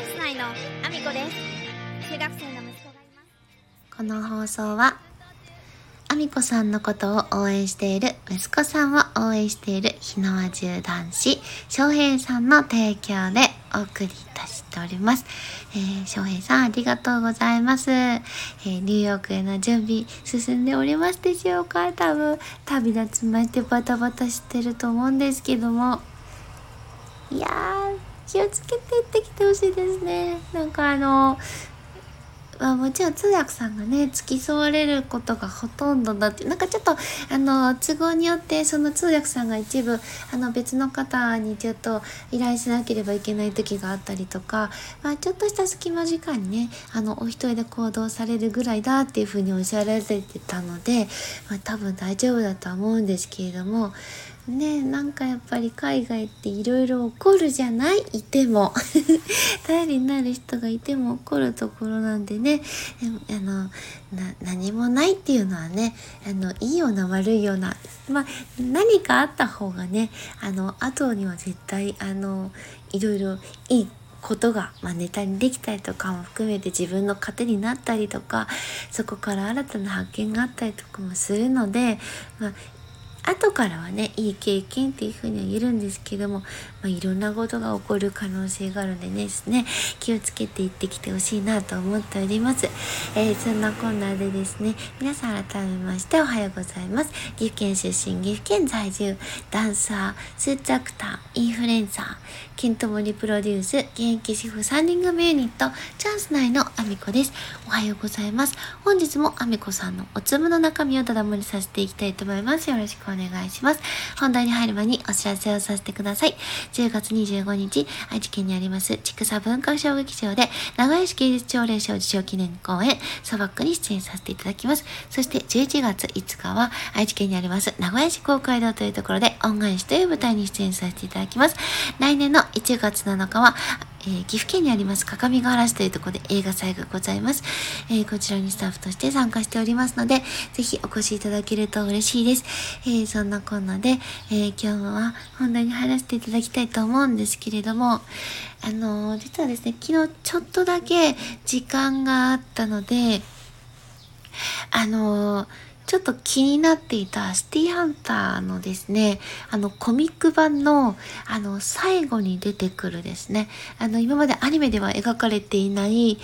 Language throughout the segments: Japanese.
ャンス内のアミコです中学生の息子がいますこの放送は、あみこさんのことを応援している、息子さんを応援している、日の輪中男子、翔平さんの提供でお送りいたしております。えー、翔平さんありがとうございます。えーニューヨークへの準備進んでおりますでしょうか？多分、旅立ちましてバタバタしてると思うんですけども。いやー、気をつけて行ってきてほしいですね。なんかあの、まあ、もちろん通訳さんがね付き添われることがほとんどだってなんかちょっとあの都合によってその通訳さんが一部あの別の方にちょっと依頼しなければいけない時があったりとか、まあ、ちょっとした隙間時間にねあのお一人で行動されるぐらいだっていうふうにおっしゃられてたので、まあ、多分大丈夫だとは思うんですけれどもねなんかやっぱり海外っていろいろ起こるじゃない？いても。頼りになる人がいても起こるところなんでね。あの何もないっていうのはねあのいいような悪いような。まあ何かあった方がねあの後には絶対あのいろいろいいことが、まあ、ネタにできたりとかも含めて自分の糧になったりとかそこから新たな発見があったりとかもするので、まあ、後からはねいい経験っていうふうには言えるんですけども、まあ、いろんなことが起こる可能性があるんでねですね気をつけていってきてほしいなと思っております、えーそんなこんなでですね皆さん改めましておはようございます。岐阜県出身岐阜県在住ダンサースーツアクターインフルエンサーケントモリプロデュース現役主婦3人組ユニットチャンス内のアミコです。おはようございます。本日もアミコさんのお粒の中身をただ盛りさせていきたいと思います。よろしくお願いします。本題に入る前にお知らせをさせてください。10月25日愛知県にあります千草文化小劇場で名古屋市芸術朝礼賞受賞記念公演サバックに出演させていただきます。そして11月5日は愛知県にあります名古屋市公会堂というところで恩返しという舞台に出演させていただきます。来年の1月7日はえー岐阜県にあります各務原市というところで映画祭がございます、えーこちらにスタッフとして参加しておりますので、ぜひお越しいただけると嬉しいです。えーそんなこんなで、え今日は本題に入らせていただきたいと思うんですけれども、あの実はですね、昨日ちょっとだけ時間があったので、あのーちょっと気になっていたシティハンターのですね、あのコミック版のあの最後に出てくるですね、あの今までアニメでは描かれていない、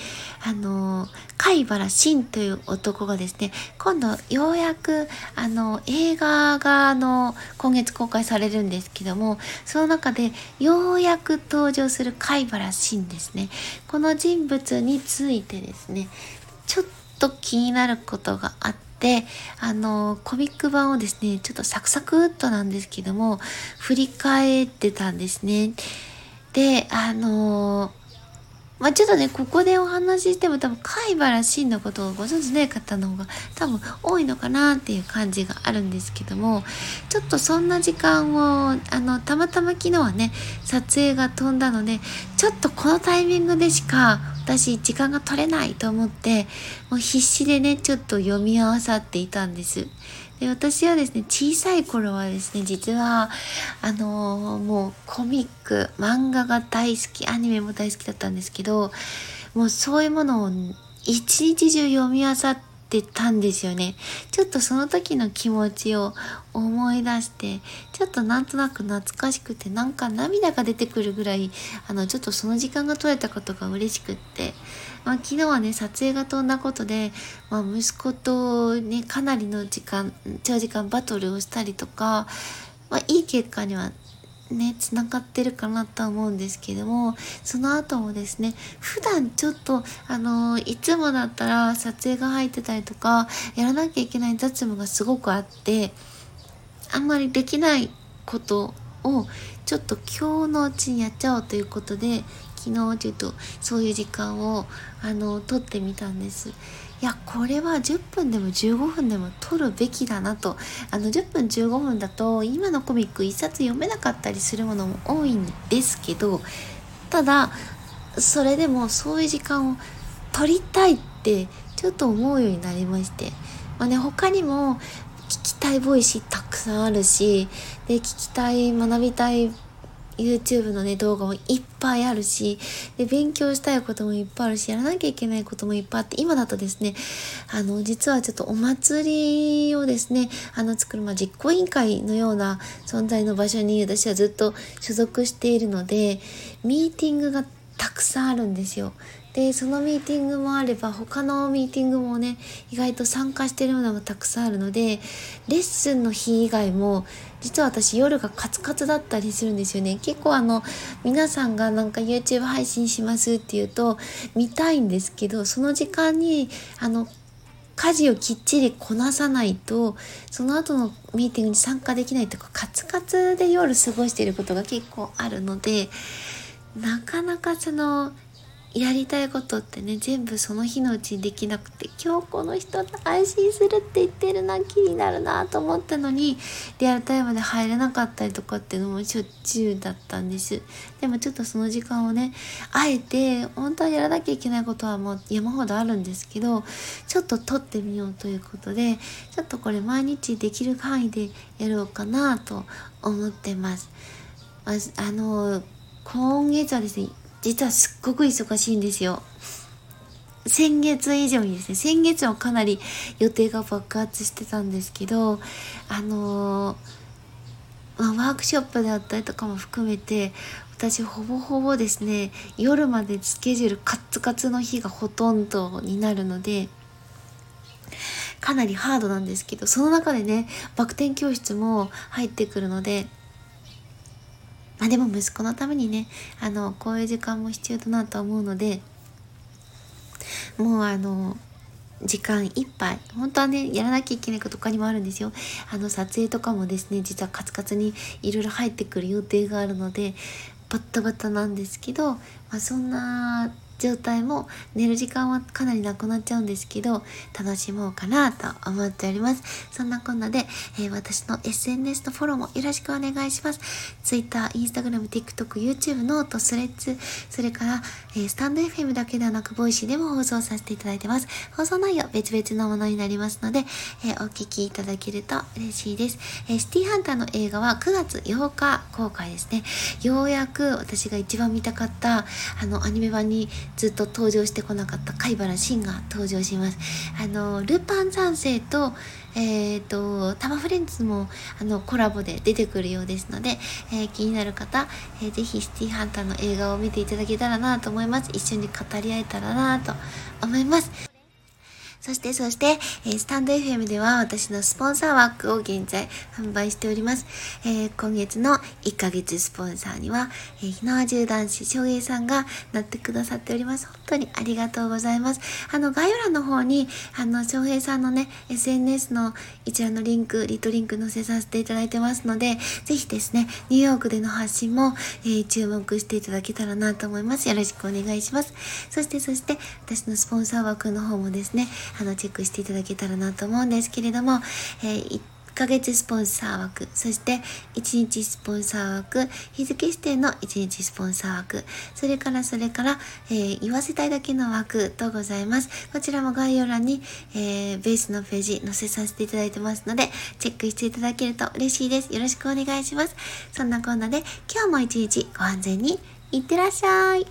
あの、貝原慎という男がですね、今度ようやくあの映画があの今月公開されるんですけども、その中でようやく登場する貝原慎ですね。この人物についてですね、ちょっと気になることがあって、あの、コミック版をですね、ちょっとサクサクっとなんですけども、振り返ってたんですね。で、あのまあ、ちょっとね、ここでお話ししても多分、貝原慎のことをご存知ない方の方が多分多いのかなっていう感じがあるんですけども、ちょっとそんな時間を、あの、たまたま昨日はね、撮影が飛んだので、ちょっとこのタイミングでしか私時間が取れないと思って、もう必死でね、ちょっと読み合わさっていたんです。で私はですね小さい頃はですね実はあのーもうコミック漫画が大好きアニメも大好きだったんですけどもうそういうものを一日中読み漁ってたんですよね。ちょっとその時の気持ちを思い出してちょっとなんとなく懐かしくてなんか涙が出てくるぐらいあのちょっとその時間が取れたことが嬉しくってまあ、昨日はね撮影が飛んだことで、まあ、息子とねかなりの時間長時間バトルをしたりとか、まあ、いい結果にはねつながってるかなとは思うんですけどもその後もですね普段ちょっとあのいつもだったら撮影が入ってたりとかやらなきゃいけない雑務がすごくあってあんまりできないことをちょっと今日のうちにやっちゃおうということで昨日ちょっとそういう時間をあの取ってみたんです。いやこれは10分でも15分でも取るべきだなと。あの10分15分だと今のコミック1冊読めなかったりするものも多いんですけどただそれでもそういう時間を取りたいってちょっと思うようになりまして、まあね、他にも聞きたい Voicy たくさんあるしで聞きたい学びたい YouTube のね、動画もいっぱいあるし、で、勉強したいこともいっぱいあるし、やらなきゃいけないこともいっぱいあって、今だとですね、あの、実はちょっとお祭りをですね、あの、作る、まあ、実行委員会のような存在の場所に私はずっと所属しているので、ミーティングがたくさんあるんですよ。でそのミーティングもあれば他のミーティングもね意外と参加してるものがたくさんあるのでレッスンの日以外も実は私夜がカツカツだったりするんですよね結構あの皆さんがなんか YouTube 配信しますっていうと見たいんですけどその時間にあの家事をきっちりこなさないとその後のミーティングに参加できないとかカツカツで夜過ごしていることが結構あるのでなかなかそのやりたいことってね全部その日のうちにできなくて今日この人と配信するって言ってるな気になるなと思ったのにリアルタイムで入れなかったりとかっていうのもしょっちゅうだったんです。でもちょっとその時間をねあえて本当はやらなきゃいけないことはもう山ほどあるんですけどちょっと撮ってみようということでちょっとこれ毎日できる範囲でやろうかなと思ってます。あの今月はですね実はすっごく忙しいんですよ。先月以上にですね、先月はかなり予定が爆発してたんですけど、あのー、まあ、ワークショップであったりとかも含めて、私ほぼほぼですね、夜までスケジュールカツカツの日がほとんどになるので、かなりハードなんですけど、その中でね、バク転教室も入ってくるので、まあでも息子のためにね、あの、こういう時間も必要だなと思うので、もうあの、時間いっぱい。本当はね、やらなきゃいけないこと他にもあるんですよ。あの、撮影とかもですね、実はカツカツにいろいろ入ってくる予定があるので、バッタバタなんですけど、まあそんな状態も寝る時間はかなりなくなっちゃうんですけど楽しもうかなと思っております。そんなこんなで、えー、私の SNS のフォローもよろしくお願いします。Twitter、Instagram、TikTok、YouTube、 note、Threadsそれから、えー、 stand.fm だけではなく Voicy でも放送させていただいてます。放送内容別々のものになりますので、えー、お聞きいただけると嬉しいです、えシティハンターの映画は9月8日公開ですね。ようやく私が一番見たかったあのアニメ版にずっと登場してこなかった海原神が登場します。あの、ルパン三世と、えっ、ー、と、タマフレンズもあのコラボで出てくるようですので、えー、気になる方、えー、ぜひシティハンターの映画を見ていただけたらなと思います。一緒に語り合えたらなと思います。そしてそして、えー、スタンド FM では私のスポンサー枠を現在販売しております。えー、今月の1ヶ月スポンサーには、えー、ひなわじゅう男子翔平さんがなってくださっております。本当にありがとうございます。あの、概要欄の方に、あの、翔平さんのね、SNS の一覧のリンク、リトリンク載せさせていただいてますので、ぜひですね、ニューヨークでの発信も、えー、注目していただけたらなと思います。よろしくお願いします。そしてそして、私のスポンサー枠の方もですね、あの、チェックしていただけたらなと思うんですけれども、えー、1ヶ月スポンサー枠、そして1日スポンサー枠、日付指定の1日スポンサー枠、それからそれから、えー、言わせたいだけの枠とございます。こちらも概要欄に、えー、ベースのページ載せさせていただいてますので、チェックしていただけると嬉しいです。よろしくお願いします。そんなこんなで、今日も一日ご安全にいってらっしゃい。